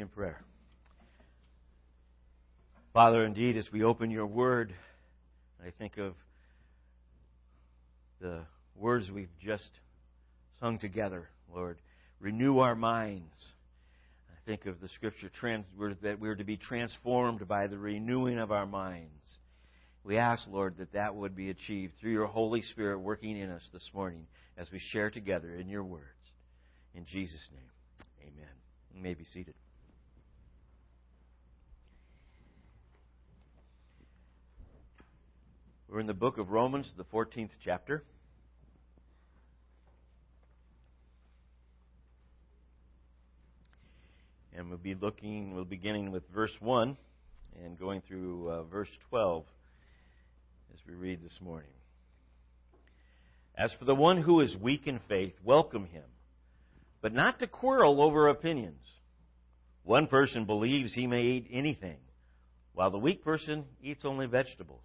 in prayer. Father, indeed, as we open your word, I think of the words we've just sung together, Lord. Renew our minds. I think of the scripture trans- that we're to be transformed by the renewing of our minds. We ask, Lord, that that would be achieved through your Holy Spirit working in us this morning as we share together in your words. In Jesus' name, amen. You may be seated. We're in the book of Romans, the 14th chapter. And we'll be looking, we'll be beginning with verse 1 and going through uh, verse 12 as we read this morning. As for the one who is weak in faith, welcome him, but not to quarrel over opinions. One person believes he may eat anything, while the weak person eats only vegetables.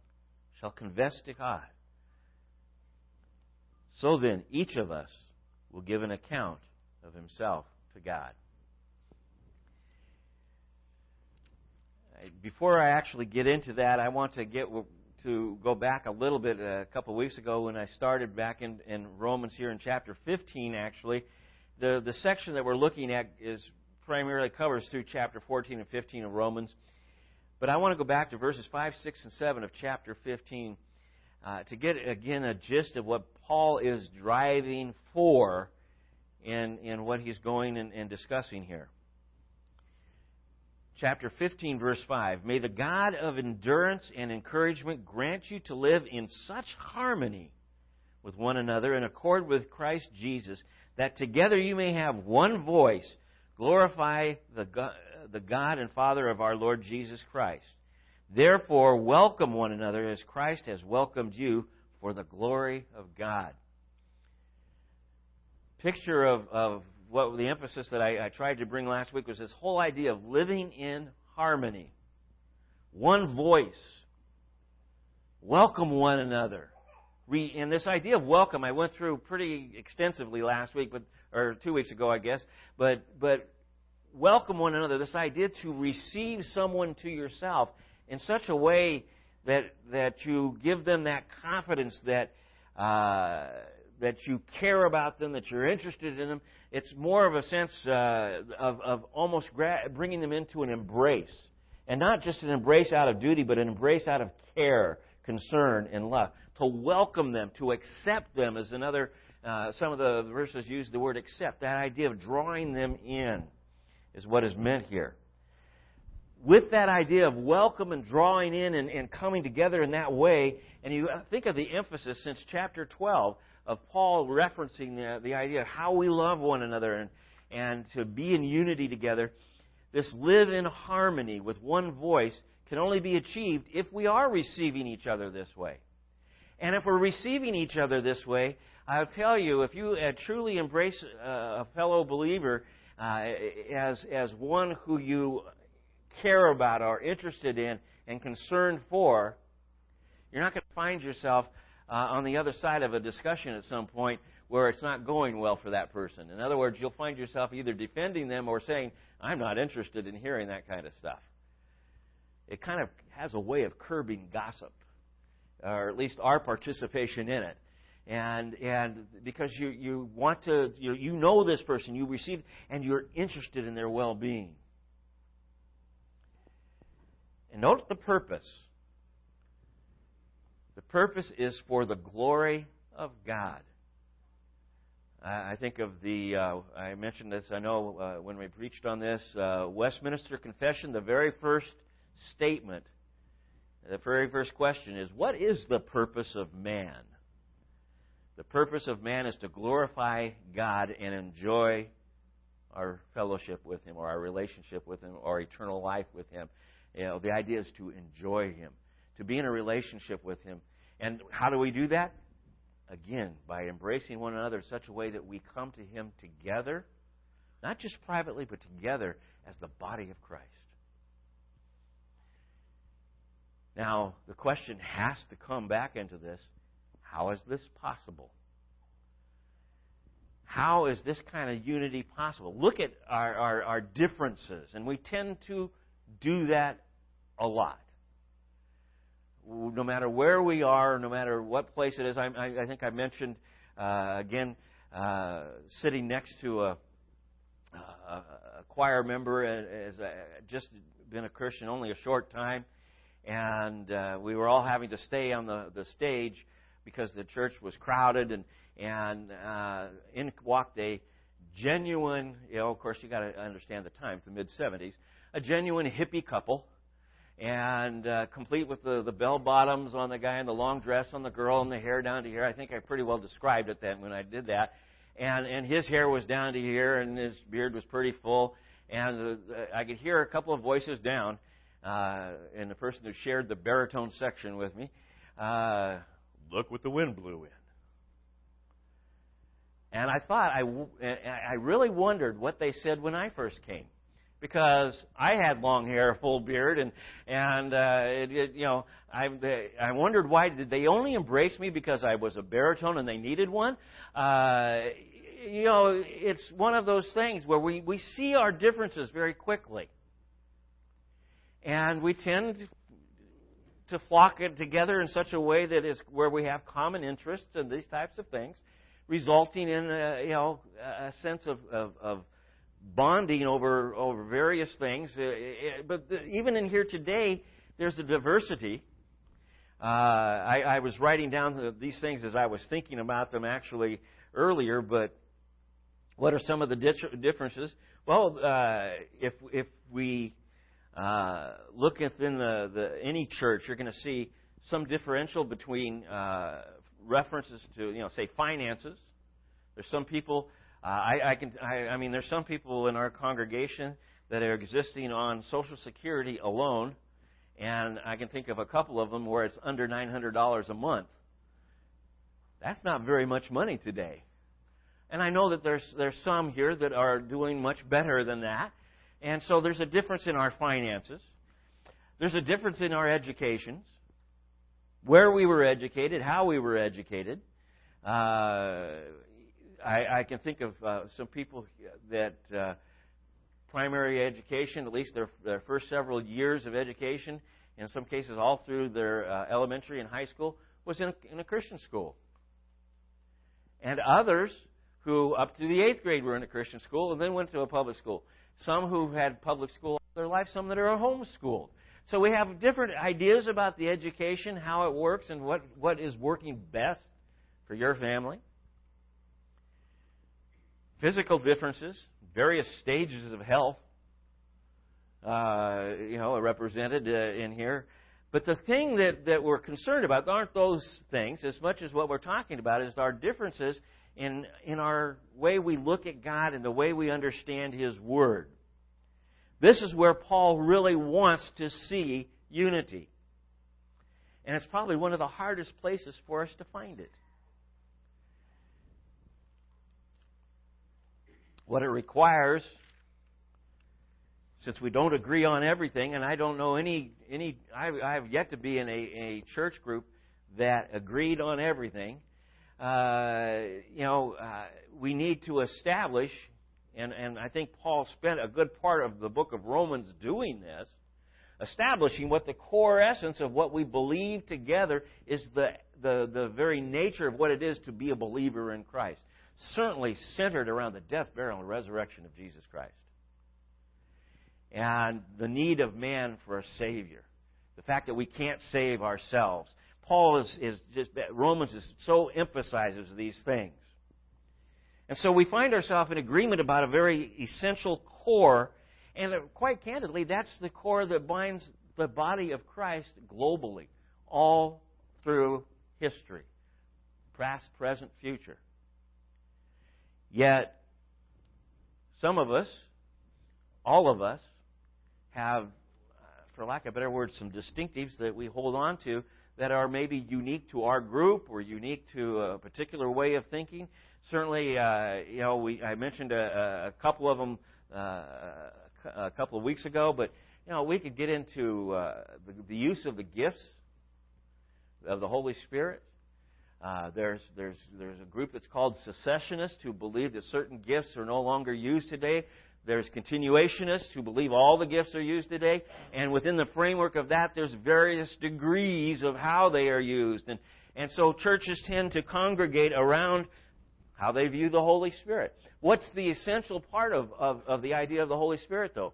shall confess to God. So then, each of us will give an account of himself to God. Uh, before I actually get into that, I want to get to go back a little bit. Uh, a couple of weeks ago, when I started back in, in Romans here in chapter 15, actually, the the section that we're looking at is primarily covers through chapter 14 and 15 of Romans. But I want to go back to verses 5, 6, and 7 of chapter 15 uh, to get, again, a gist of what Paul is driving for in, in what he's going and, and discussing here. Chapter 15, verse 5 May the God of endurance and encouragement grant you to live in such harmony with one another in accord with Christ Jesus, that together you may have one voice, glorify the God the God and Father of our Lord Jesus Christ. Therefore, welcome one another as Christ has welcomed you for the glory of God. Picture of, of what the emphasis that I, I tried to bring last week was this whole idea of living in harmony. One voice. Welcome one another. and this idea of welcome, I went through pretty extensively last week, but or two weeks ago, I guess. But but welcome one another, this idea to receive someone to yourself in such a way that that you give them that confidence that uh, that you care about them, that you're interested in them. It's more of a sense uh, of of almost gra- bringing them into an embrace, and not just an embrace out of duty, but an embrace out of care, concern, and love. To welcome them, to accept them, is another. Uh, some of the verses use the word accept. That idea of drawing them in is what is meant here. With that idea of welcome and drawing in and, and coming together in that way, and you think of the emphasis since chapter 12 of Paul referencing the, the idea of how we love one another and, and to be in unity together, this live in harmony with one voice can only be achieved if we are receiving each other this way. And if we're receiving each other this way, I'll tell you, if you uh, truly embrace uh, a fellow believer uh, as, as one who you care about, are interested in, and concerned for, you're not going to find yourself uh, on the other side of a discussion at some point where it's not going well for that person. In other words, you'll find yourself either defending them or saying, I'm not interested in hearing that kind of stuff. It kind of has a way of curbing gossip, or at least our participation in it. And, and because you, you want to, you, you know this person, you receive, and you're interested in their well being. And note the purpose. The purpose is for the glory of God. I think of the, uh, I mentioned this, I know uh, when we preached on this, uh, Westminster Confession, the very first statement, the very first question is What is the purpose of man? The purpose of man is to glorify God and enjoy our fellowship with Him, or our relationship with Him, or eternal life with Him. You know, the idea is to enjoy Him, to be in a relationship with Him. And how do we do that? Again, by embracing one another in such a way that we come to Him together, not just privately, but together as the body of Christ. Now, the question has to come back into this how is this possible? How is this kind of unity possible? Look at our, our, our differences, and we tend to do that a lot. No matter where we are, no matter what place it is, I, I, I think I mentioned uh, again uh, sitting next to a, a, a choir member as a, just been a Christian only a short time, and uh, we were all having to stay on the, the stage because the church was crowded, and and uh, in walked a genuine, you know, of course you got to understand the times, the mid '70s a genuine hippie couple, and uh, complete with the, the bell bottoms on the guy and the long dress on the girl and the hair down to here. I think I pretty well described it then when I did that. And and his hair was down to here, and his beard was pretty full. And uh, I could hear a couple of voices down, uh, and the person who shared the baritone section with me. Uh, Look what the wind blew in. And I thought I, I really wondered what they said when I first came because I had long hair, full beard, and and uh, it, it, you know I I wondered why did they only embrace me because I was a baritone and they needed one. Uh, you know, it's one of those things where we we see our differences very quickly, and we tend to flock together in such a way that is where we have common interests and these types of things, resulting in a, you know a sense of, of, of bonding over over various things. Uh, uh, but even in here today, there's a diversity. Uh, I, I was writing down these things as I was thinking about them actually earlier. But what are some of the differences? Well, uh, if if we uh, look within the, the any church, you're going to see some differential between uh, references to you know say finances. There's some people uh, I, I, can, I, I mean, there's some people in our congregation that are existing on Social Security alone, and I can think of a couple of them where it's under $900 a month. That's not very much money today. And I know that there's, there's some here that are doing much better than that. And so there's a difference in our finances. There's a difference in our educations, where we were educated, how we were educated. Uh, I, I can think of uh, some people that uh, primary education, at least their, their first several years of education, in some cases all through their uh, elementary and high school, was in a, in a Christian school. And others who, up to the eighth grade, were in a Christian school and then went to a public school. Some who had public school all their life, some that are homeschooled. So we have different ideas about the education, how it works, and what, what is working best for your family physical differences, various stages of health, uh, you know, are represented uh, in here. But the thing that, that we're concerned about aren't those things as much as what we're talking about is our differences in, in our way we look at God and the way we understand His Word. This is where Paul really wants to see unity. And it's probably one of the hardest places for us to find it. What it requires since we don't agree on everything, and I don't know any any I, I have yet to be in a, a church group that agreed on everything. Uh, you know, uh, we need to establish, and and I think Paul spent a good part of the book of Romans doing this, establishing what the core essence of what we believe together is the the the very nature of what it is to be a believer in Christ. Certainly centered around the death, burial, and resurrection of Jesus Christ and the need of man for a Savior. The fact that we can't save ourselves. Paul is, is just, Romans is so emphasizes these things. And so we find ourselves in agreement about a very essential core, and quite candidly, that's the core that binds the body of Christ globally, all through history past, present, future. Yet, some of us, all of us, have, for lack of better word, some distinctives that we hold on to that are maybe unique to our group or unique to a particular way of thinking. Certainly, uh, you know, we, I mentioned a, a couple of them uh, a couple of weeks ago, but you know, we could get into uh, the, the use of the gifts of the Holy Spirit. Uh, there's, there's, there's a group that's called cessationists who believe that certain gifts are no longer used today. There's continuationists who believe all the gifts are used today, and within the framework of that, there's various degrees of how they are used. And, and so churches tend to congregate around how they view the Holy Spirit. What's the essential part of, of, of the idea of the Holy Spirit, though?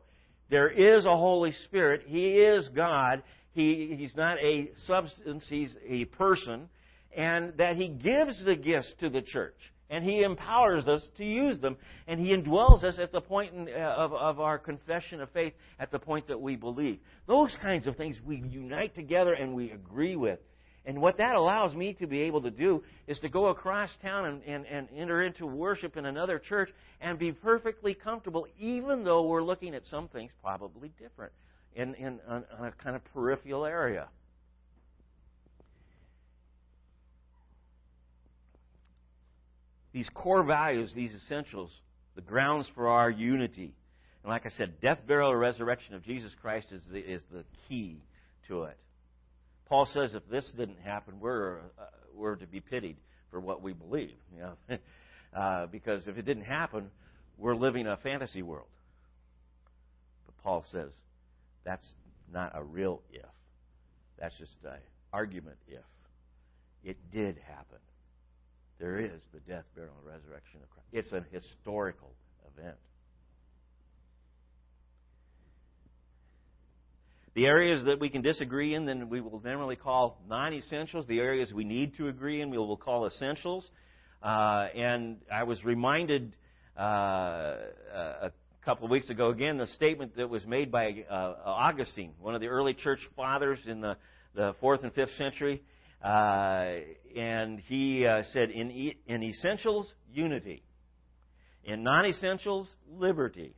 There is a Holy Spirit. He is God. He, he's not a substance, he's a person. And that He gives the gifts to the church and He empowers us to use them, and He indwells us at the point in, uh, of, of our confession of faith, at the point that we believe. Those kinds of things we unite together and we agree with. And what that allows me to be able to do is to go across town and, and, and enter into worship in another church and be perfectly comfortable, even though we're looking at some things probably different in, in on, on a kind of peripheral area. These core values, these essentials, the grounds for our unity. And like I said, death, burial, or resurrection of Jesus Christ is the, is the key to it. Paul says if this didn't happen, we're, uh, we're to be pitied for what we believe. You know? uh, because if it didn't happen, we're living a fantasy world. But Paul says that's not a real if. That's just an argument if. It did happen. There is the death, burial, and resurrection of Christ. It's an historical event. The areas that we can disagree in, then we will generally call non essentials. The areas we need to agree in, we will call essentials. Uh, and I was reminded uh, a couple of weeks ago, again, the statement that was made by uh, Augustine, one of the early church fathers in the, the fourth and fifth century. Uh, and he uh, said, in, e- in essentials, unity. In non essentials, liberty.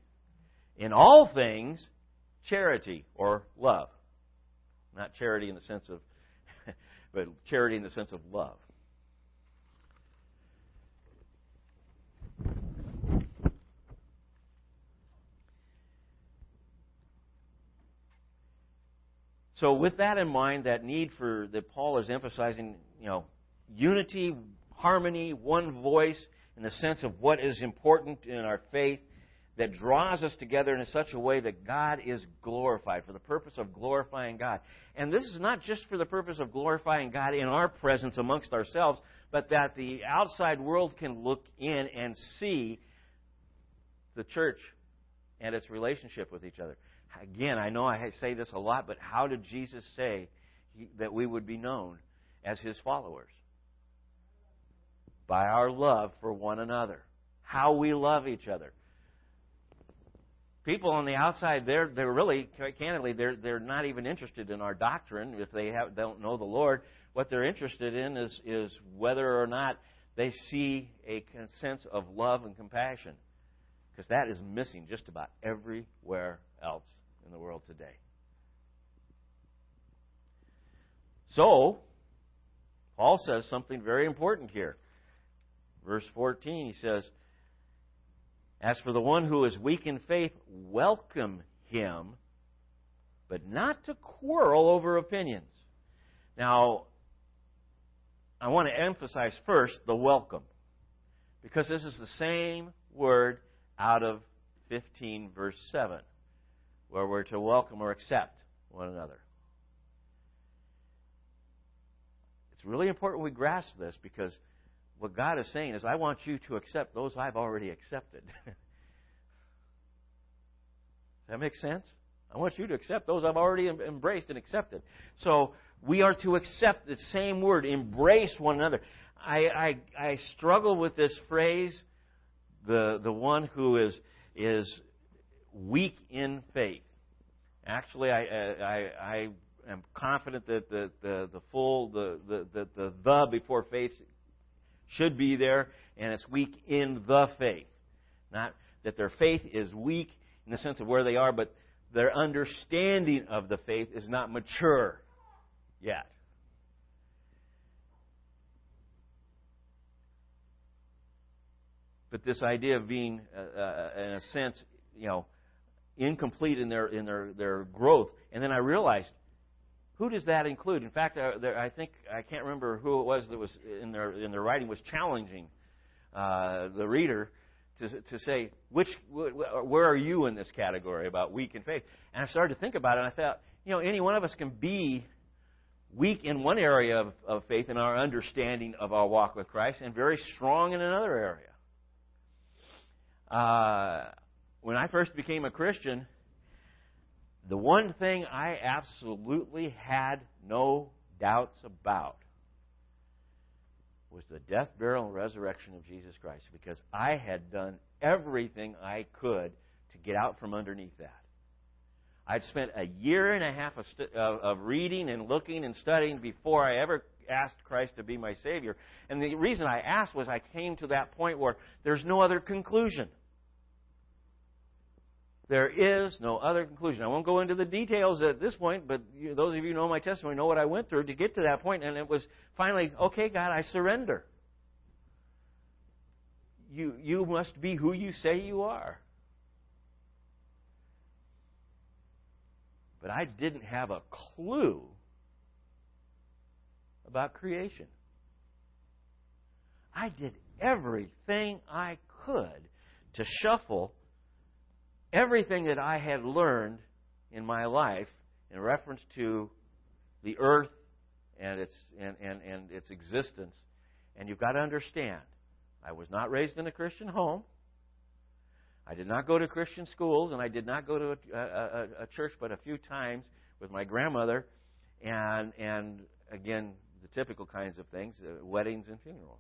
In all things, charity or love. Not charity in the sense of, but charity in the sense of love. So, with that in mind, that need for that Paul is emphasizing, you know, unity, harmony, one voice, in the sense of what is important in our faith, that draws us together in such a way that God is glorified for the purpose of glorifying God. And this is not just for the purpose of glorifying God in our presence amongst ourselves, but that the outside world can look in and see the church and its relationship with each other. Again, I know I say this a lot, but how did Jesus say he, that we would be known as his followers? By our love for one another. How we love each other. People on the outside, they're, they're really, candidly, they're, they're not even interested in our doctrine if they have, don't know the Lord. What they're interested in is, is whether or not they see a sense of love and compassion. Because that is missing just about everywhere else in the world today. So, Paul says something very important here. Verse 14, he says, As for the one who is weak in faith, welcome him, but not to quarrel over opinions. Now, I want to emphasize first the welcome, because this is the same word out of 15, verse 7, where we're to welcome or accept one another. It's really important we grasp this because what God is saying is, I want you to accept those I've already accepted. Does that make sense? I want you to accept those I've already embraced and accepted. So we are to accept the same word, embrace one another. I, I, I struggle with this phrase, the, the one who is, is weak in faith. Actually, I, I, I am confident that the, the, the full, the, the, the, the, the before faith should be there, and it's weak in the faith. Not that their faith is weak in the sense of where they are, but their understanding of the faith is not mature yet. But this idea of being, uh, uh, in a sense, you know, incomplete in their in their their growth, and then I realized, who does that include? In fact, uh, there, I think I can't remember who it was that was in their in their writing was challenging uh, the reader to to say which where are you in this category about weak in faith? And I started to think about it, and I thought, you know, any one of us can be weak in one area of, of faith in our understanding of our walk with Christ, and very strong in another area. Uh, when I first became a Christian, the one thing I absolutely had no doubts about was the death, burial, and resurrection of Jesus Christ because I had done everything I could to get out from underneath that. I'd spent a year and a half of, st- of, of reading and looking and studying before I ever asked Christ to be my Savior. And the reason I asked was I came to that point where there's no other conclusion. There is no other conclusion. I won't go into the details at this point, but you, those of you who know my testimony know what I went through to get to that point, and it was finally, okay, God, I surrender. You, you must be who you say you are. But I didn't have a clue about creation. I did everything I could to shuffle everything that I had learned in my life in reference to the earth and its, and, and, and its existence. And you've got to understand, I was not raised in a Christian home. I did not go to Christian schools, and I did not go to a, a, a church but a few times with my grandmother, and, and again, the typical kinds of things uh, weddings and funerals.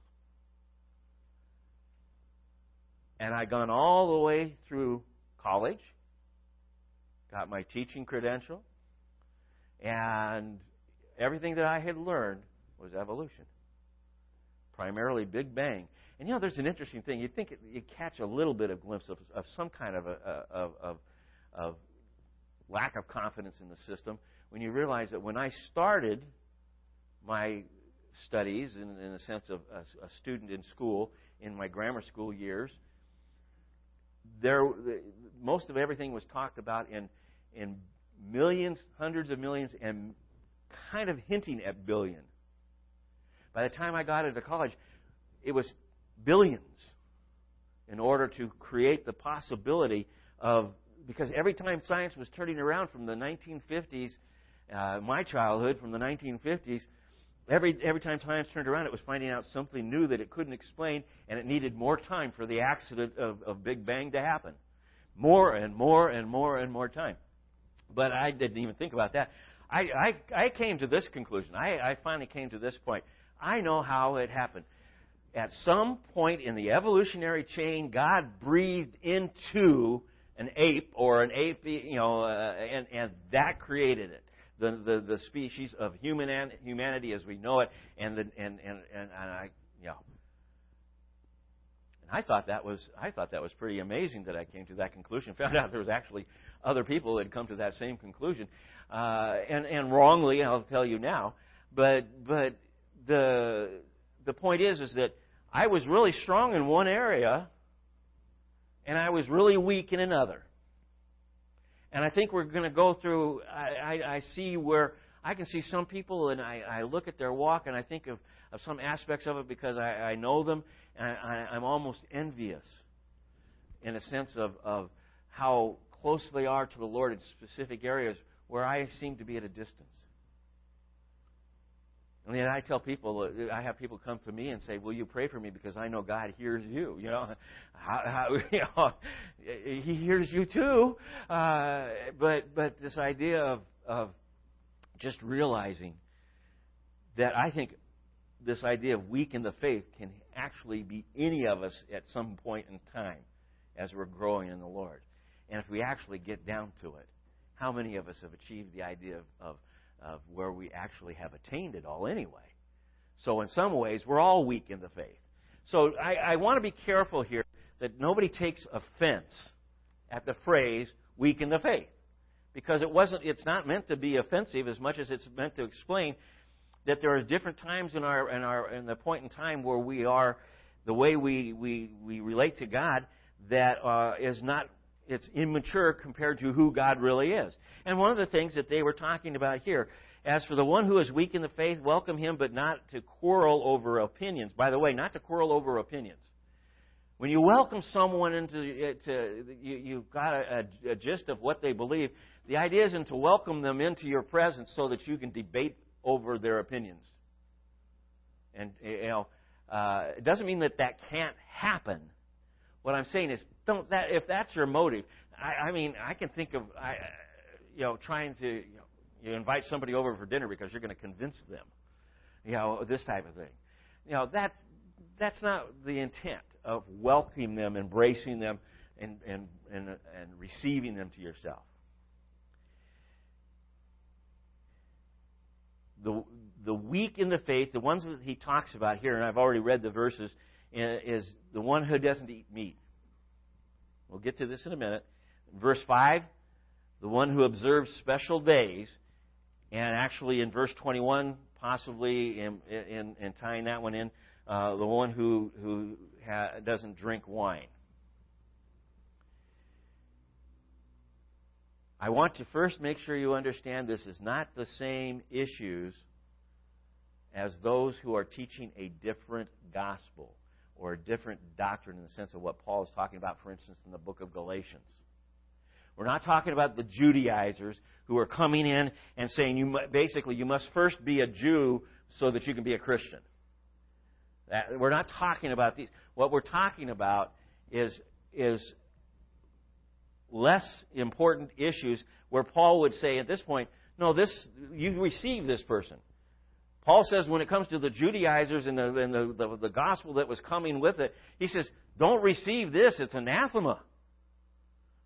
And I'd gone all the way through college, got my teaching credential, and everything that I had learned was evolution, primarily Big Bang. And you know, there's an interesting thing. You'd think you catch a little bit of glimpse of, of some kind of, a, of, of, of lack of confidence in the system when you realize that when I started my studies, in, in the sense of a, a student in school, in my grammar school years, there, most of everything was talked about in, in millions, hundreds of millions, and kind of hinting at billion. By the time I got into college, it was billions in order to create the possibility of, because every time science was turning around from the 1950s, uh, my childhood, from the 1950s, Every, every time science turned around, it was finding out something new that it couldn't explain, and it needed more time for the accident of, of Big Bang to happen. More and more and more and more time. But I didn't even think about that. I, I, I came to this conclusion. I, I finally came to this point. I know how it happened. At some point in the evolutionary chain, God breathed into an ape or an ape, you know, uh, and, and that created it the, the, the species of human and humanity as we know it, and the, and, and, and, and I, know, and I thought that was I thought that was pretty amazing that I came to that conclusion. Found out there was actually other people that had come to that same conclusion, uh, and and wrongly. I'll tell you now, but but the the point is is that I was really strong in one area, and I was really weak in another. And I think we're going to go through, I, I, I see where I can see some people and I, I look at their walk and I think of, of some aspects of it because I, I know them and I, I'm almost envious in a sense of, of how close they are to the Lord in specific areas where I seem to be at a distance. And then I tell people, uh, I have people come to me and say, "Will you pray for me because I know God hears you." You know, how, how, you know He hears you too. Uh, but but this idea of of just realizing that I think this idea of weak in the faith can actually be any of us at some point in time as we're growing in the Lord. And if we actually get down to it, how many of us have achieved the idea of, of, of where we actually have attained it all anyway? So, in some ways, we're all weak in the faith. So, I, I want to be careful here that nobody takes offense at the phrase weak in the faith. Because it wasn't, it's not meant to be offensive as much as it's meant to explain that there are different times in our in our in the point in time where we are the way we we, we relate to God that uh, is not it's immature compared to who God really is. And one of the things that they were talking about here, as for the one who is weak in the faith, welcome him, but not to quarrel over opinions. By the way, not to quarrel over opinions. When you welcome someone into, to, you, you've got a, a, a gist of what they believe. The idea isn't to welcome them into your presence so that you can debate over their opinions. And you know, uh, it doesn't mean that that can't happen. What I'm saying is, don't that if that's your motive. I, I mean, I can think of, I, you know, trying to, you, know, you invite somebody over for dinner because you're going to convince them, you know, this type of thing. You know, that that's not the intent of welcoming them, embracing them, and and and, and receiving them to yourself. The the weak in the faith, the ones that he talks about here, and I've already read the verses, is the one who doesn't eat meat. We'll get to this in a minute. Verse 5, the one who observes special days, and actually in verse 21, possibly in, in, in tying that one in, uh, the one who, who ha- doesn't drink wine. I want to first make sure you understand this is not the same issues as those who are teaching a different gospel or a different doctrine in the sense of what Paul is talking about, for instance, in the book of Galatians. We're not talking about the Judaizers who are coming in and saying, you basically, you must first be a Jew so that you can be a Christian. That, we're not talking about these. What we're talking about is, is less important issues where Paul would say at this point, no, this, you receive this person. Paul says when it comes to the Judaizers and, the, and the, the, the gospel that was coming with it, he says, don't receive this. It's anathema.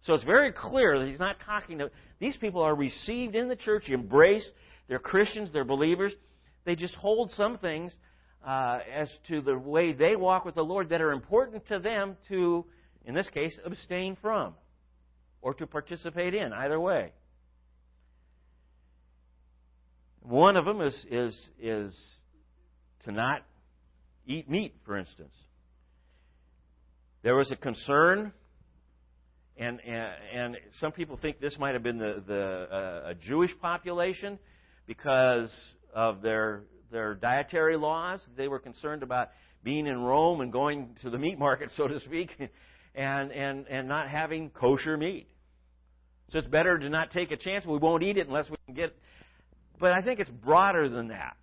So it's very clear that he's not talking to. These people are received in the church, embraced. They're Christians, they're believers. They just hold some things uh, as to the way they walk with the Lord that are important to them to, in this case, abstain from or to participate in, either way. One of them is, is, is to not eat meat, for instance. There was a concern, and, and, and some people think this might have been the, the uh, a Jewish population because of their, their dietary laws. They were concerned about being in Rome and going to the meat market, so to speak, and, and, and not having kosher meat. So it's better to not take a chance. We won't eat it unless we can get but I think it's broader than that,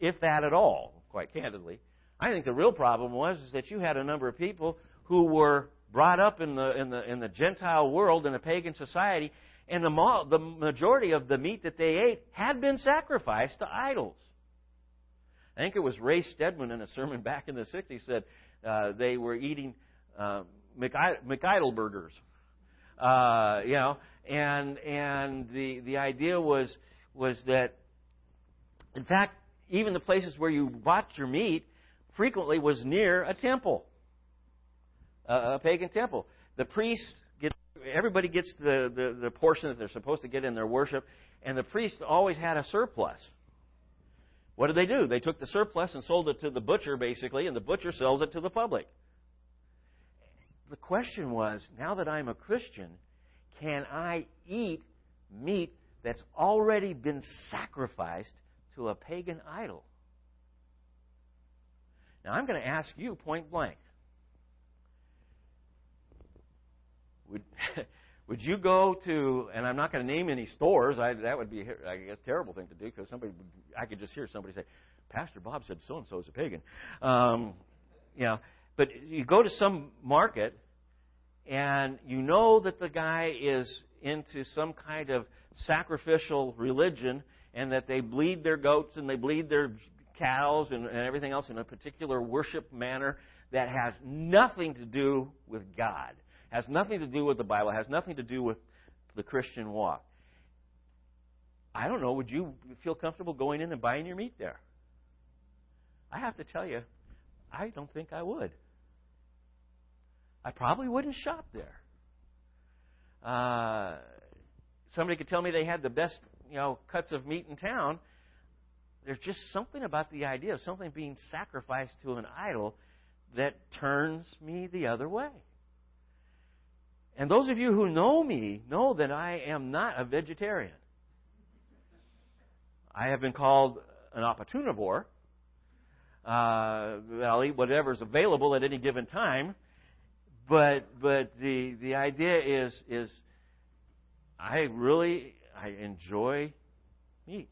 if that at all, quite candidly. I think the real problem was is that you had a number of people who were brought up in the in the in the Gentile world in a pagan society, and the the majority of the meat that they ate had been sacrificed to idols. I think it was Ray Stedman in a sermon back in the '60s said uh, they were eating uh, McIdol burgers. Uh, you know, and and the the idea was was that, in fact, even the places where you bought your meat frequently was near a temple, a, a pagan temple. The priests get everybody gets the, the the portion that they're supposed to get in their worship, and the priests always had a surplus. What did they do? They took the surplus and sold it to the butcher, basically, and the butcher sells it to the public. The question was now that I'm a Christian, can I eat meat that's already been sacrificed to a pagan idol? Now, I'm going to ask you point blank. Would, would you go to, and I'm not going to name any stores, I, that would be, I guess, a terrible thing to do because somebody, I could just hear somebody say, Pastor Bob said so and so is a pagan. Um, but you go to some market and you know that the guy is into some kind of sacrificial religion and that they bleed their goats and they bleed their cows and, and everything else in a particular worship manner that has nothing to do with God, has nothing to do with the Bible, has nothing to do with the Christian walk. I don't know, would you feel comfortable going in and buying your meat there? I have to tell you, I don't think I would. I probably wouldn't shop there. Uh, somebody could tell me they had the best, you know, cuts of meat in town. There's just something about the idea of something being sacrificed to an idol that turns me the other way. And those of you who know me know that I am not a vegetarian. I have been called an opportunivore. Uh, I'll eat whatever's available at any given time. But but the the idea is is I really I enjoy meat.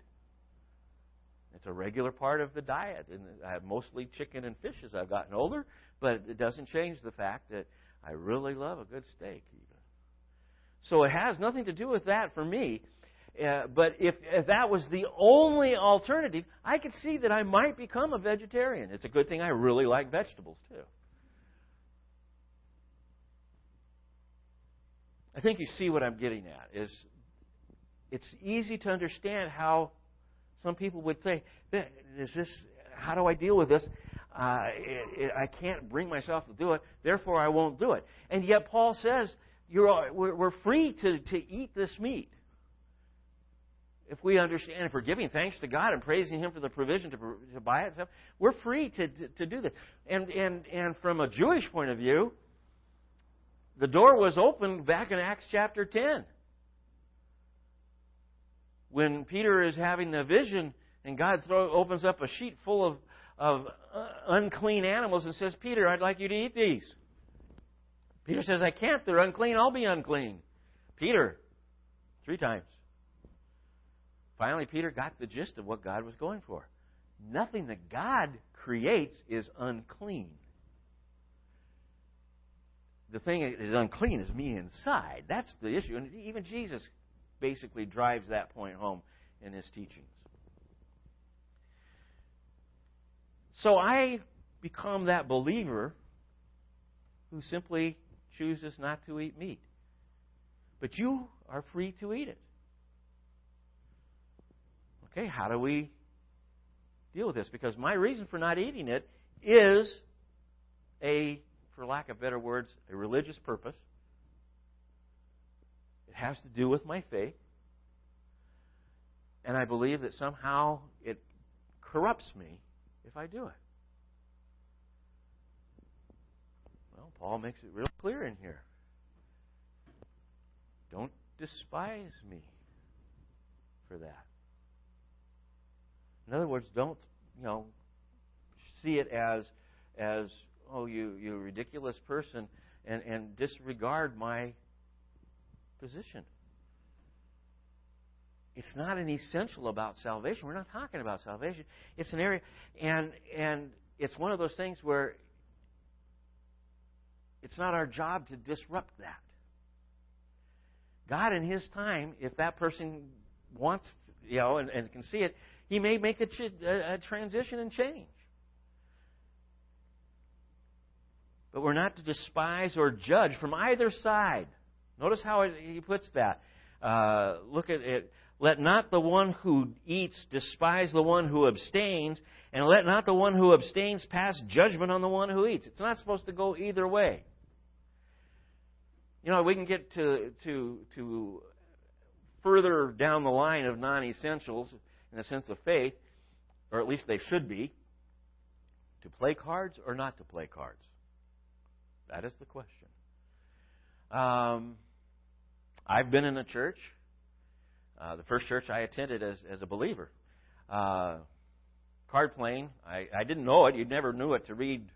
It's a regular part of the diet, and I have mostly chicken and fish as I've gotten older. But it doesn't change the fact that I really love a good steak, even. So it has nothing to do with that for me. Uh, but if, if that was the only alternative, I could see that I might become a vegetarian. It's a good thing I really like vegetables, too. I think you see what I'm getting at is it's easy to understand how some people would say, "Is this? How do I deal with this? Uh, it, it, I can't bring myself to do it, therefore I won't do it." And yet Paul says, "You're we're, free to to eat this meat." If we understand, if we're giving thanks to God and praising Him for the provision to, to buy it, we're free to, to, to do this. And, and, and from a Jewish point of view, the door was open back in Acts chapter 10. When Peter is having the vision and God throw, opens up a sheet full of, of uh, unclean animals and says, Peter, I'd like you to eat these. Peter says, I can't. They're unclean. I'll be unclean. Peter, three times. Finally, Peter got the gist of what God was going for. Nothing that God creates is unclean the thing that is unclean is me inside. That's the issue. And even Jesus basically drives that point home in his teachings. So I become that believer who simply chooses not to eat meat. But you are free to eat it. Okay, how do we deal with this? Because my reason for not eating it is a for lack of better words, a religious purpose. It has to do with my faith. And I believe that somehow it corrupts me if I do it. Well, Paul makes it real clear in here. Don't despise me for that. In other words, don't, you know, see it as as oh, you, you ridiculous person, and, and disregard my position. It's not an essential about salvation. We're not talking about salvation. It's an area, and and it's one of those things where it's not our job to disrupt that. God, in His time, if that person wants, you know, and, and can see it, He may make a, a, a transition and change. But we're not to despise or judge from either side. Notice how he puts that. Uh, look at it. Let not the one who eats despise the one who abstains, and let not the one who abstains pass judgment on the one who eats. It's not supposed to go either way. You know, we can get to to to further down the line of non-essentials in the sense of faith, or at least they should be, to play cards or not to play cards. That is the question. Um, I've been in a church, uh, the first church I attended as, as a believer. Uh, card playing, I, I didn't know it. You never knew it to read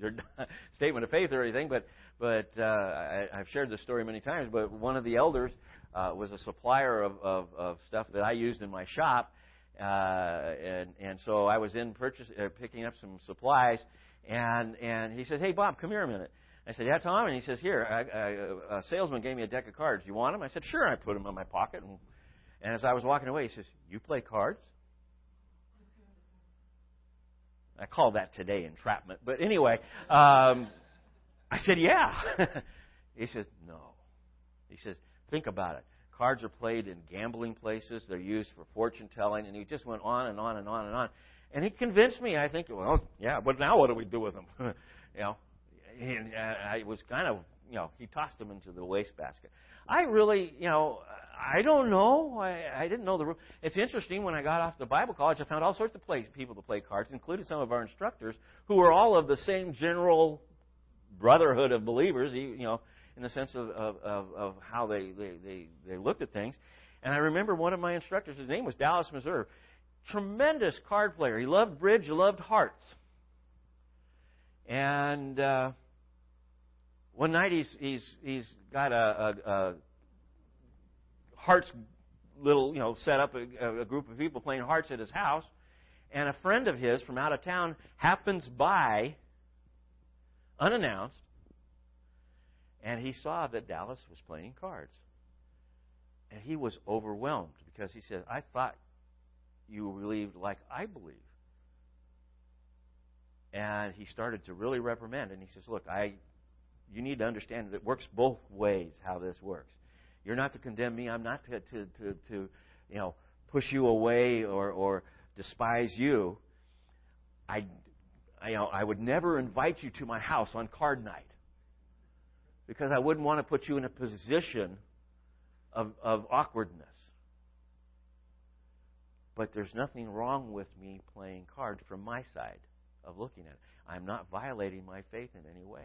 their statement of faith or anything, but but uh, I, I've shared this story many times. But one of the elders uh, was a supplier of, of, of stuff that I used in my shop, uh, and and so I was in purchase uh, picking up some supplies, and and he says, "Hey Bob, come here a minute." I said, "Yeah, Tom." And he says, "Here, I, I, a salesman gave me a deck of cards. You want them?" I said, "Sure." I put them in my pocket, and, and as I was walking away, he says, "You play cards?" I call that today entrapment, but anyway, um, I said, "Yeah." he says, "No." He says, "Think about it. Cards are played in gambling places. They're used for fortune telling." And he just went on and on and on and on. And he convinced me. I think, well, yeah, but now what do we do with them? you know, and I was kind of, you know, he tossed them into the wastebasket. I really, you know, I don't know. I, I didn't know the rule. It's interesting. When I got off the Bible college, I found all sorts of play, people to play cards, including some of our instructors who were all of the same general brotherhood of believers. You know, in the sense of, of, of, of how they, they, they, they looked at things. And I remember one of my instructors, his name was Dallas Missouri. Tremendous card player. He loved bridge, he loved hearts. And uh, one night he's, he's, he's got a, a, a hearts little, you know, set up a, a group of people playing hearts at his house. And a friend of his from out of town happens by unannounced and he saw that Dallas was playing cards. And he was overwhelmed because he said, I thought you believed like I believe. And he started to really reprimand. And he says, Look, I, you need to understand that it works both ways how this works. You're not to condemn me. I'm not to, to, to, to you know, push you away or, or despise you. I, I, you know, I would never invite you to my house on card night because I wouldn't want to put you in a position of, of awkwardness. But there's nothing wrong with me playing cards from my side of looking at it. I'm not violating my faith in any way.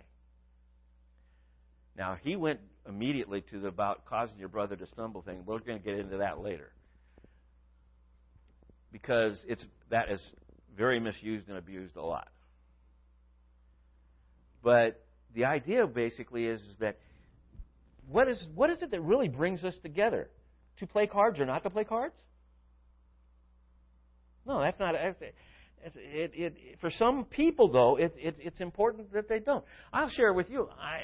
Now, he went immediately to the about causing your brother to stumble thing. We're going to get into that later. Because it's, that is very misused and abused a lot. But the idea basically is, is that what is, what is it that really brings us together? To play cards or not to play cards? No, that's not. It, it, it, for some people, though, it, it's important that they don't. I'll share with you. I,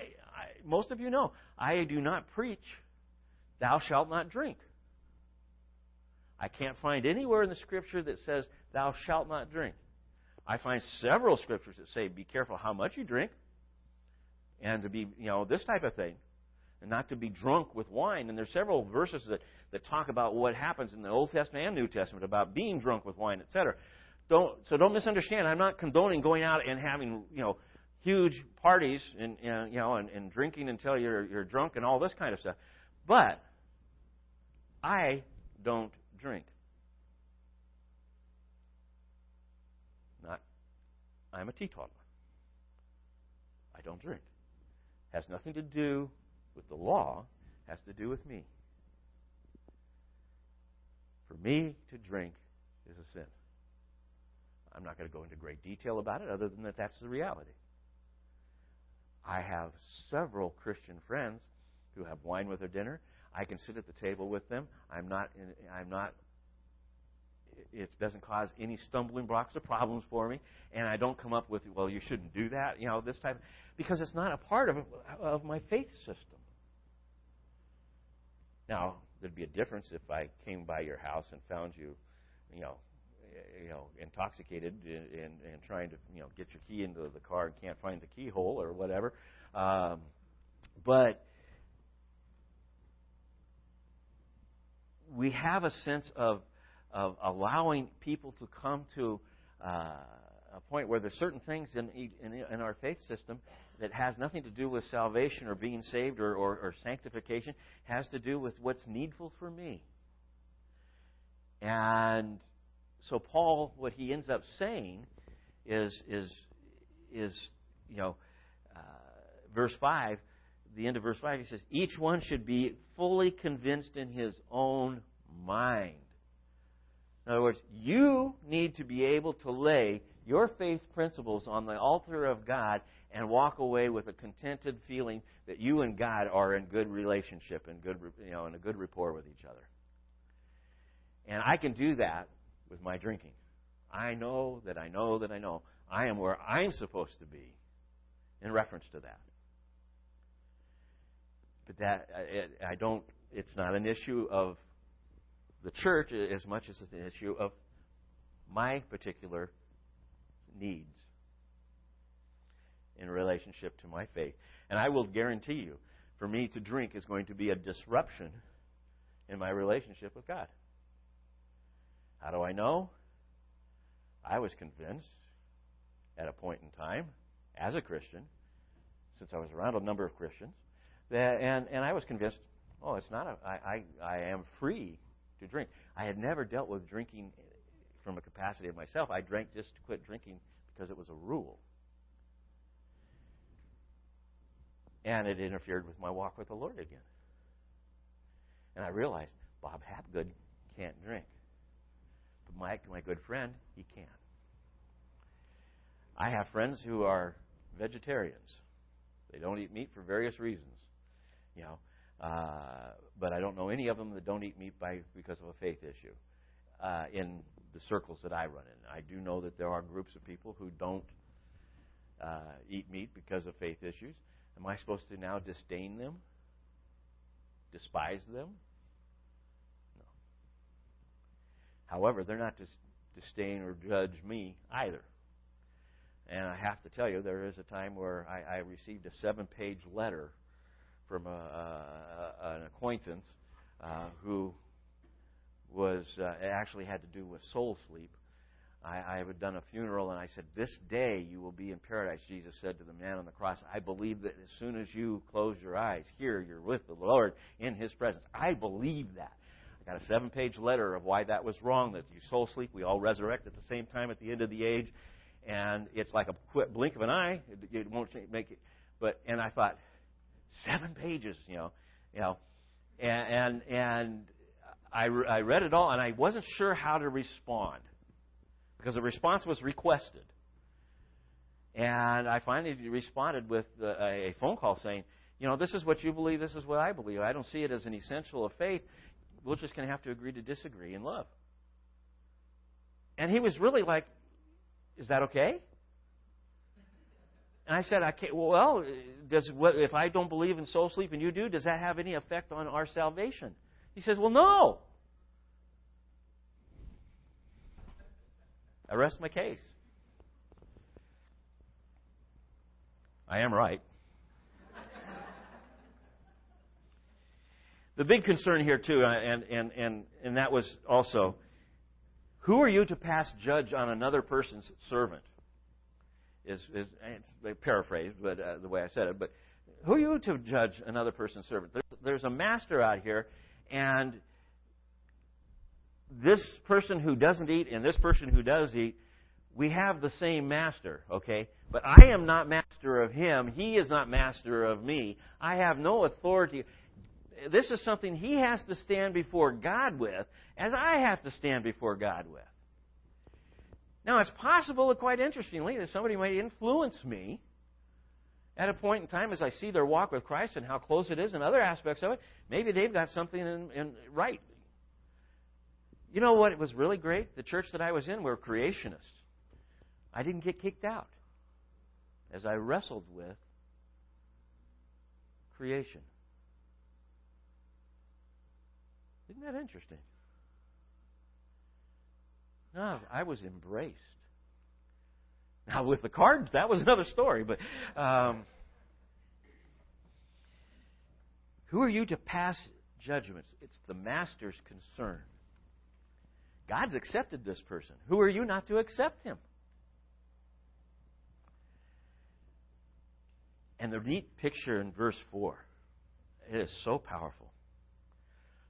most of you know I do not preach, "Thou shalt not drink." I can't find anywhere in the Scripture that says, "Thou shalt not drink." I find several scriptures that say, "Be careful how much you drink." and to be, you know, this type of thing, and not to be drunk with wine. And there's several verses that, that talk about what happens in the Old Testament and New Testament about being drunk with wine, etc. Don't so don't misunderstand. I'm not condoning going out and having, you know, huge parties and, and you know and, and drinking until you're you're drunk and all this kind of stuff. But I don't drink. Not I'm a teetotaler. I don't drink has nothing to do with the law, has to do with me. For me to drink is a sin. I'm not going to go into great detail about it, other than that that's the reality. I have several Christian friends who have wine with their dinner. I can sit at the table with them. I'm not. I'm not. It doesn't cause any stumbling blocks or problems for me, and I don't come up with, well, you shouldn't do that. You know, this type. Because it's not a part of, of my faith system. Now, there'd be a difference if I came by your house and found you, you know, you know, intoxicated and, and, trying to, you know, get your key into the car and can't find the keyhole or whatever. Um, but we have a sense of of allowing people to come to uh, a point where there's certain things in, in, in our faith system that has nothing to do with salvation or being saved or, or, or sanctification, has to do with what's needful for me. And so Paul, what he ends up saying is, is, is you know, uh, verse 5, the end of verse 5, he says, Each one should be fully convinced in his own mind. In other words, you need to be able to lay your faith principles on the altar of God and walk away with a contented feeling that you and God are in good relationship and good, you know, in a good rapport with each other. And I can do that with my drinking. I know that I know that I know I am where I'm supposed to be in reference to that. But that I don't. It's not an issue of the church as much as it's an issue of my particular needs in relationship to my faith. And I will guarantee you, for me to drink is going to be a disruption in my relationship with God. How do I know? I was convinced at a point in time, as a Christian, since I was around a number of Christians, that, and, and I was convinced, oh, it's not a, I, I, I am free to drink. I had never dealt with drinking from a capacity of myself. I drank just to quit drinking because it was a rule. And it interfered with my walk with the Lord again. And I realized Bob Hapgood can't drink. Mike, my good friend, he can. I have friends who are vegetarians. They don't eat meat for various reasons. You know, uh, but I don't know any of them that don't eat meat by because of a faith issue. Uh, in the circles that I run in, I do know that there are groups of people who don't uh, eat meat because of faith issues. Am I supposed to now disdain them? Despise them? No. However, they're not to disdain or judge me either. And I have to tell you, there is a time where I, I received a seven page letter from a, a, an acquaintance uh, who was uh, actually had to do with soul sleep. I, I had done a funeral, and I said, "This day you will be in paradise." Jesus said to the man on the cross, "I believe that as soon as you close your eyes, here you're with the Lord in His presence." I believe that. Got a seven-page letter of why that was wrong. That you soul sleep, we all resurrect at the same time at the end of the age, and it's like a quick blink of an eye. It, it won't make it. But and I thought, seven pages, you know, you know, and and, and I, I read it all, and I wasn't sure how to respond because the response was requested. And I finally responded with a phone call saying, you know, this is what you believe, this is what I believe. I don't see it as an essential of faith. We're just going to have to agree to disagree in love. And he was really like, is that okay? And I said, I can't, well, does, if I don't believe in soul sleep and you do, does that have any effect on our salvation? He said, well, no. I rest my case. I am right. The big concern here, too, and, and, and, and that was also who are you to pass judge on another person's servant? Is, is it's paraphrased, but uh, the way I said it. But who are you to judge another person's servant? There's, there's a master out here, and this person who doesn't eat and this person who does eat, we have the same master, okay? But I am not master of him. He is not master of me. I have no authority. This is something he has to stand before God with, as I have to stand before God with. Now, it's possible, quite interestingly, that somebody might influence me at a point in time as I see their walk with Christ and how close it is and other aspects of it. Maybe they've got something in, in right. You know what It was really great? The church that I was in were creationists. I didn't get kicked out as I wrestled with creation. Isn't that interesting? No, I was embraced. Now, with the cards, that was another story, but. Um, who are you to pass judgments? It's the master's concern. God's accepted this person. Who are you not to accept him? And the neat picture in verse 4, it is so powerful.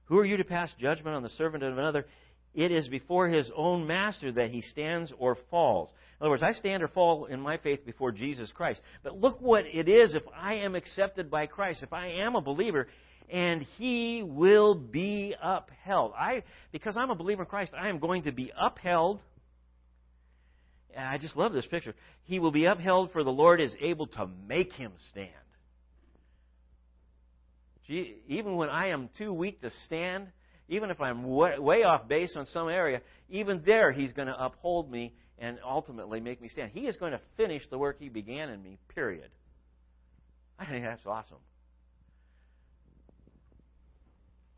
Who are you to pass judgment on the servant of another? it is before his own master that he stands or falls. In other words, I stand or fall in my faith before Jesus Christ. But look what it is if I am accepted by Christ, if I am a believer, and he will be upheld. I because I'm a believer in Christ, I am going to be upheld. I just love this picture. He will be upheld for the Lord is able to make him stand. Even when I am too weak to stand, even if I'm way off base on some area, even there He's going to uphold me and ultimately make me stand. He is going to finish the work He began in me, period. I think that's awesome.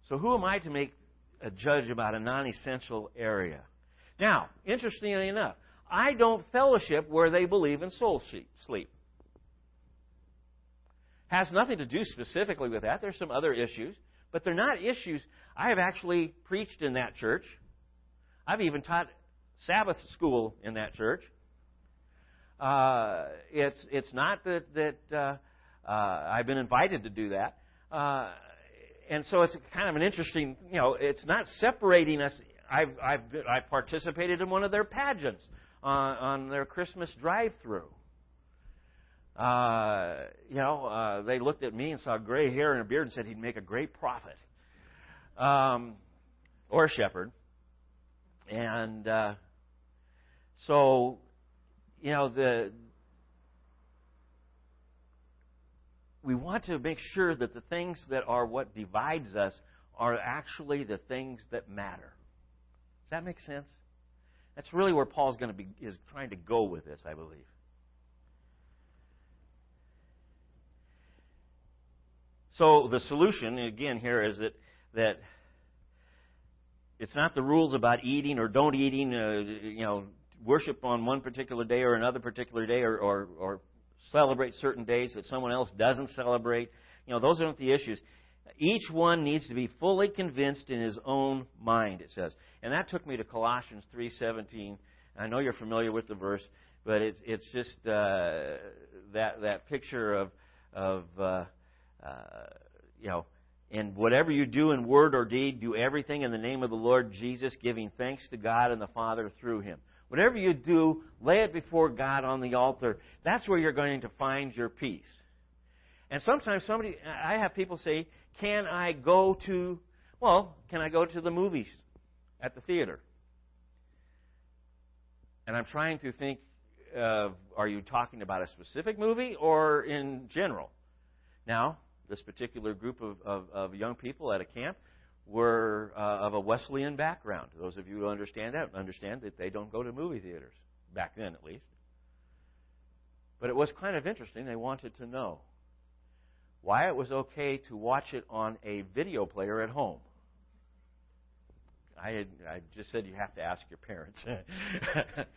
So, who am I to make a judge about a non essential area? Now, interestingly enough, I don't fellowship where they believe in soul sleep. Has nothing to do specifically with that. There's some other issues, but they're not issues I have actually preached in that church. I've even taught Sabbath school in that church. Uh, it's it's not that that uh, uh, I've been invited to do that, uh, and so it's kind of an interesting. You know, it's not separating us. I've I've I've participated in one of their pageants on, on their Christmas drive-through. Uh, you know, uh, they looked at me and saw gray hair and a beard and said he'd make a great prophet um, or a shepherd. And uh, so, you know, the we want to make sure that the things that are what divides us are actually the things that matter. Does that make sense? That's really where Paul's going to be is trying to go with this, I believe. So the solution again here is that that it's not the rules about eating or don't eating, uh, you know, worship on one particular day or another particular day or, or, or celebrate certain days that someone else doesn't celebrate. You know, those aren't the issues. Each one needs to be fully convinced in his own mind, it says. And that took me to Colossians 3.17. I know you're familiar with the verse, but it's, it's just uh, that, that picture of, of uh, uh, you know, and whatever you do in word or deed, do everything in the name of the Lord Jesus, giving thanks to God and the Father through him. Whatever you do, lay it before God on the altar. That's where you're going to find your peace. And sometimes somebody, I have people say, can I go to, well, can I go to the movies at the theater? And I'm trying to think, uh, are you talking about a specific movie or in general? Now, this particular group of, of, of young people at a camp were uh, of a Wesleyan background. Those of you who understand that understand that they don't go to movie theaters, back then at least. But it was kind of interesting. They wanted to know why it was okay to watch it on a video player at home. I had I just said you have to ask your parents.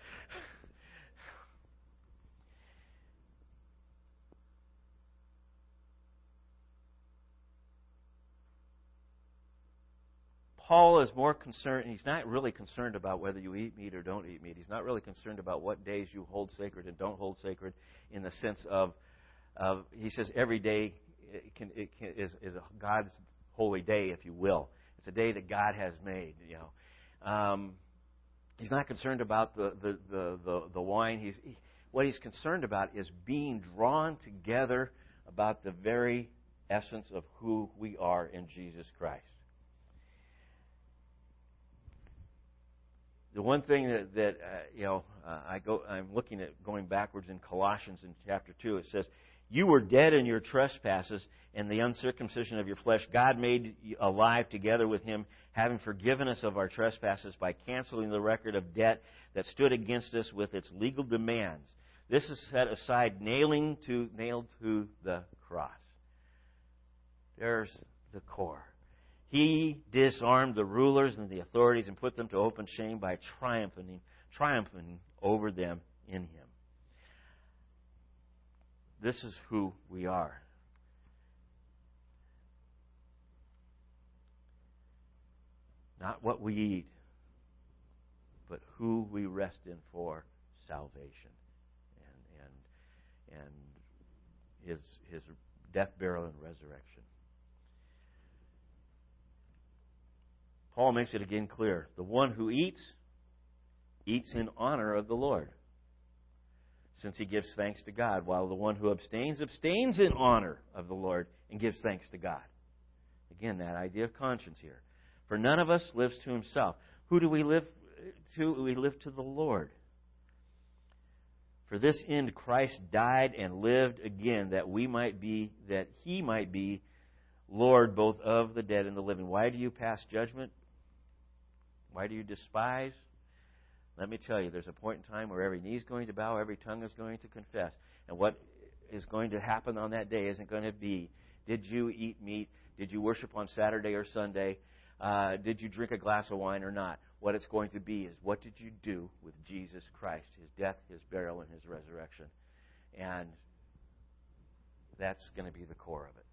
Paul is more concerned, he's not really concerned about whether you eat meat or don't eat meat. He's not really concerned about what days you hold sacred and don't hold sacred in the sense of, of he says every day it can, it can, is, is God's holy day, if you will. It's a day that God has made, you know. Um, he's not concerned about the, the, the, the, the wine. He's, he, what he's concerned about is being drawn together about the very essence of who we are in Jesus Christ. The one thing that, that uh, you know, uh, I go, I'm looking at going backwards in Colossians in chapter two. It says, "You were dead in your trespasses and the uncircumcision of your flesh. God made alive together with Him, having forgiven us of our trespasses by canceling the record of debt that stood against us with its legal demands. This is set aside, nailing to nailed to the cross." There's the core. He disarmed the rulers and the authorities and put them to open shame by triumphing, triumphing over them in Him. This is who we are. Not what we eat, but who we rest in for salvation and, and, and his, his death, burial, and resurrection. Paul makes it again clear. The one who eats, eats in honor of the Lord, since he gives thanks to God, while the one who abstains, abstains in honor of the Lord and gives thanks to God. Again, that idea of conscience here. For none of us lives to himself. Who do we live to? We live to the Lord. For this end Christ died and lived again that we might be that he might be Lord both of the dead and the living. Why do you pass judgment? Why do you despise? Let me tell you, there's a point in time where every knee is going to bow, every tongue is going to confess. And what is going to happen on that day isn't going to be did you eat meat? Did you worship on Saturday or Sunday? Uh, did you drink a glass of wine or not? What it's going to be is what did you do with Jesus Christ, his death, his burial, and his resurrection? And that's going to be the core of it.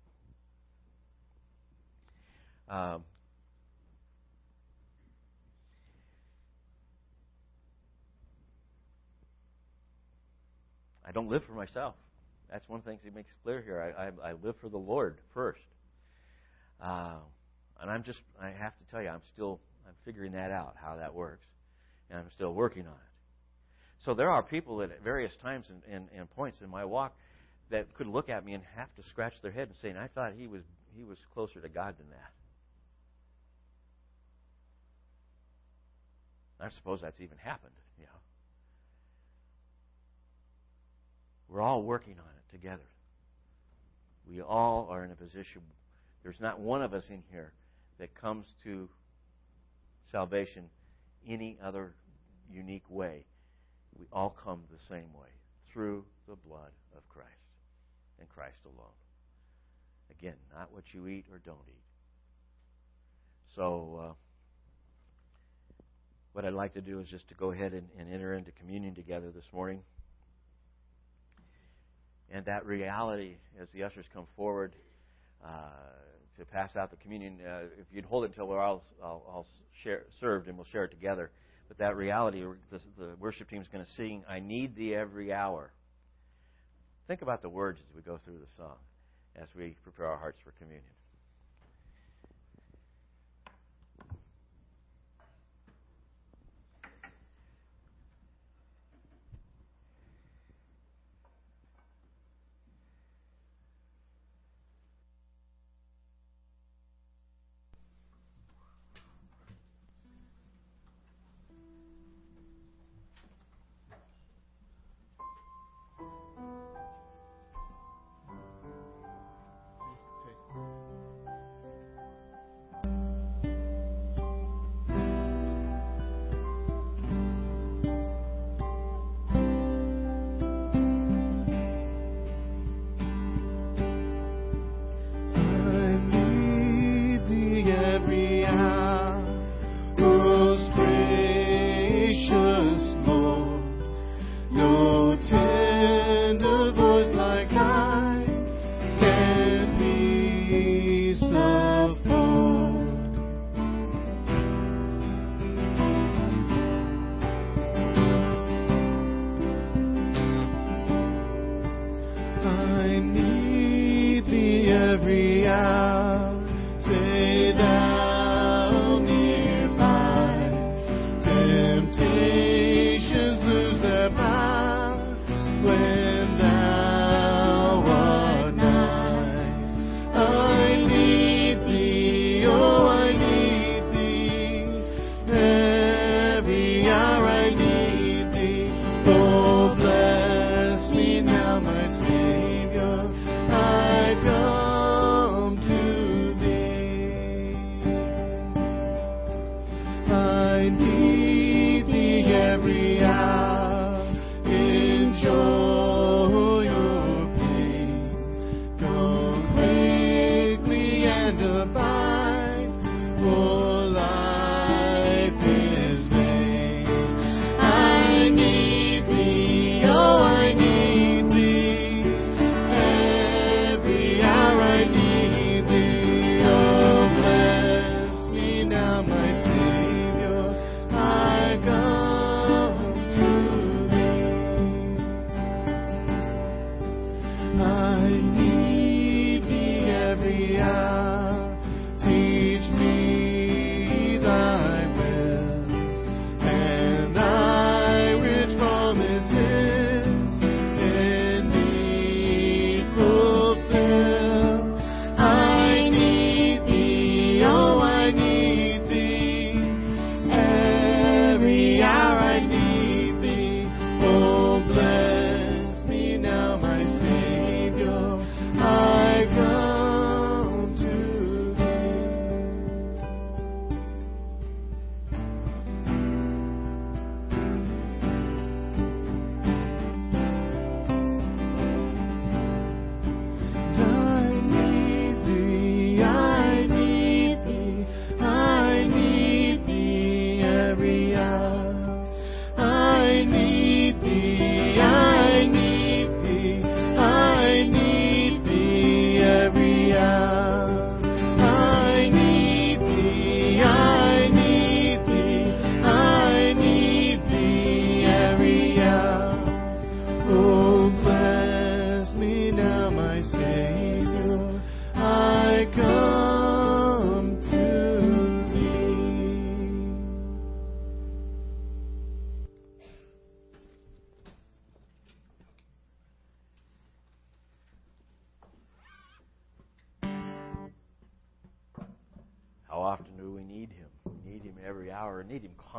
Um, I don't live for myself. That's one thing he makes clear here. I, I, I live for the Lord first. Uh, and I'm just, I have to tell you, I'm still, I'm figuring that out, how that works. And I'm still working on it. So there are people at various times and, and, and points in my walk that could look at me and have to scratch their head and say, I thought he was, he was closer to God than that. I suppose that's even happened, you know. We're all working on it together. We all are in a position. There's not one of us in here that comes to salvation any other unique way. We all come the same way through the blood of Christ and Christ alone. Again, not what you eat or don't eat. So, uh, what I'd like to do is just to go ahead and, and enter into communion together this morning. And that reality, as the ushers come forward uh, to pass out the communion, uh, if you'd hold it until we're all, all, all share, served and we'll share it together. But that reality, the, the worship team is going to sing, I Need Thee Every Hour. Think about the words as we go through the song, as we prepare our hearts for communion.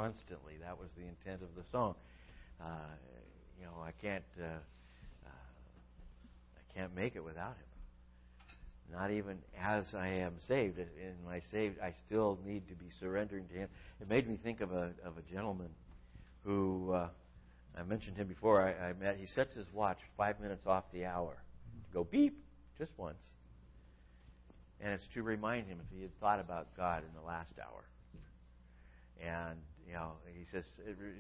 Constantly. That was the intent of the song. Uh, you know, I can't, uh, uh, I can't make it without Him. Not even as I am saved. In my saved, I still need to be surrendering to Him. It made me think of a of a gentleman who uh, I mentioned him before. I, I met. He sets his watch five minutes off the hour to go beep just once and it's to remind him if he had thought about God in the last hour. And you know, he says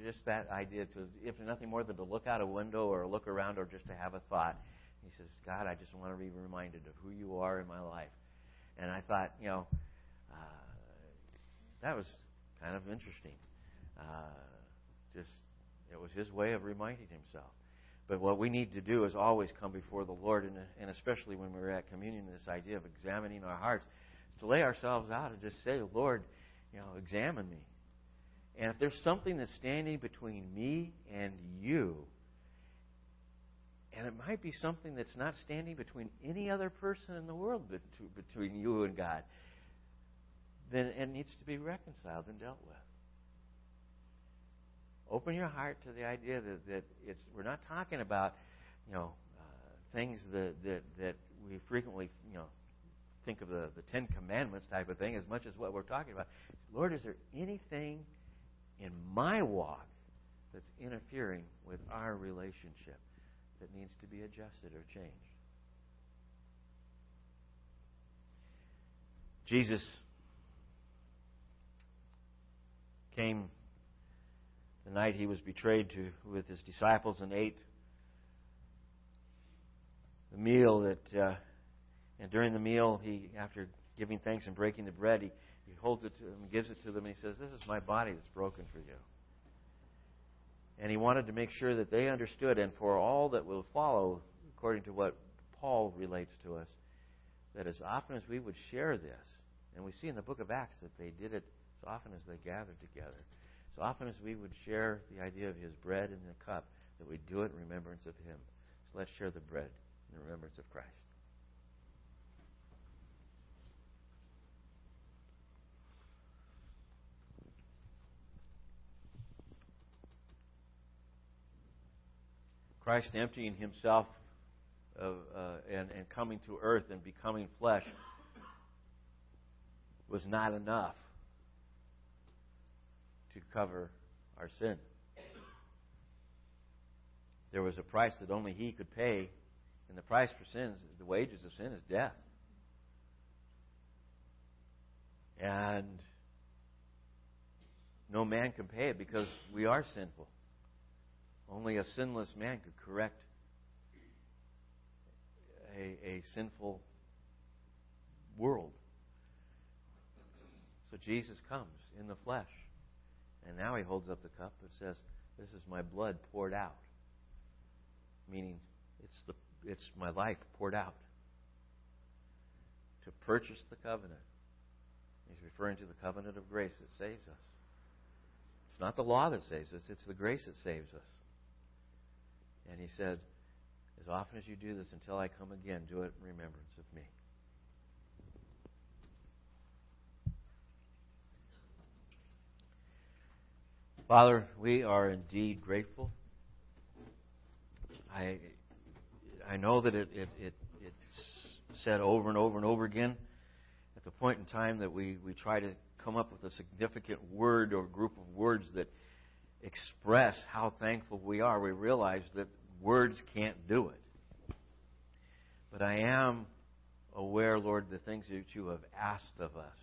just that idea to, if nothing more than to look out a window or look around or just to have a thought. He says, God, I just want to be reminded of who you are in my life. And I thought, you know, uh, that was kind of interesting. Uh, just it was his way of reminding himself. But what we need to do is always come before the Lord, and, and especially when we're at communion, this idea of examining our hearts, to lay ourselves out and just say, Lord, you know, examine me. And if there's something that's standing between me and you, and it might be something that's not standing between any other person in the world but between you and God, then it needs to be reconciled and dealt with. Open your heart to the idea that, that it's we're not talking about you know uh, things that, that that we frequently you know think of the the Ten Commandments type of thing as much as what we're talking about. Lord, is there anything in my walk that's interfering with our relationship that needs to be adjusted or changed? Jesus came the night he was betrayed to with his disciples and ate the meal that uh, and during the meal he after giving thanks and breaking the bread he, he holds it to them gives it to them and he says this is my body that's broken for you and he wanted to make sure that they understood and for all that will follow according to what paul relates to us that as often as we would share this and we see in the book of acts that they did it as often as they gathered together as often as we would share the idea of his bread and the cup, that we do it in remembrance of him. So let's share the bread in remembrance of Christ. Christ emptying himself of, uh, and, and coming to earth and becoming flesh was not enough to cover our sin. There was a price that only He could pay, and the price for sin, the wages of sin, is death. And no man can pay it because we are sinful. Only a sinless man could correct a, a sinful world. So Jesus comes in the flesh. And now he holds up the cup and says, This is my blood poured out. Meaning, it's, the, it's my life poured out to purchase the covenant. He's referring to the covenant of grace that saves us. It's not the law that saves us, it's the grace that saves us. And he said, As often as you do this until I come again, do it in remembrance of me. Father, we are indeed grateful. I, I know that it, it, it, it's said over and over and over again at the point in time that we, we try to come up with a significant word or group of words that express how thankful we are. We realize that words can't do it. But I am aware, Lord, the things that you have asked of us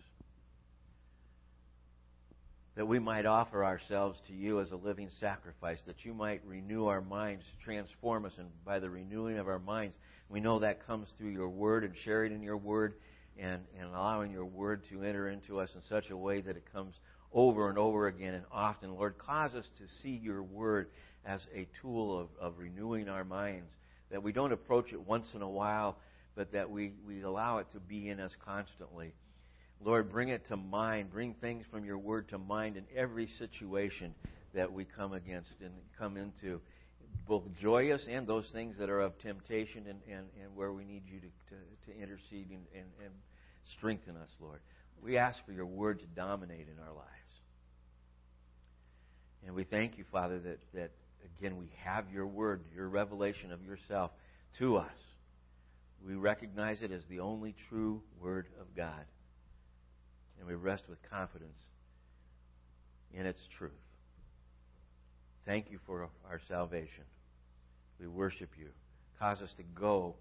that we might offer ourselves to you as a living sacrifice, that you might renew our minds, transform us, and by the renewing of our minds, we know that comes through your word and sharing in your word and, and allowing your word to enter into us in such a way that it comes over and over again and often. Lord, cause us to see your word as a tool of, of renewing our minds, that we don't approach it once in a while, but that we, we allow it to be in us constantly. Lord, bring it to mind. Bring things from your word to mind in every situation that we come against and come into, both joyous and those things that are of temptation and, and, and where we need you to, to, to intercede and, and, and strengthen us, Lord. We ask for your word to dominate in our lives. And we thank you, Father, that, that again we have your word, your revelation of yourself to us. We recognize it as the only true word of God. And we rest with confidence in its truth. Thank you for our salvation. We worship you. Cause us to go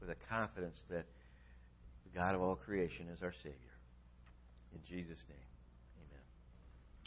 with a confidence that the God of all creation is our Savior. In Jesus' name.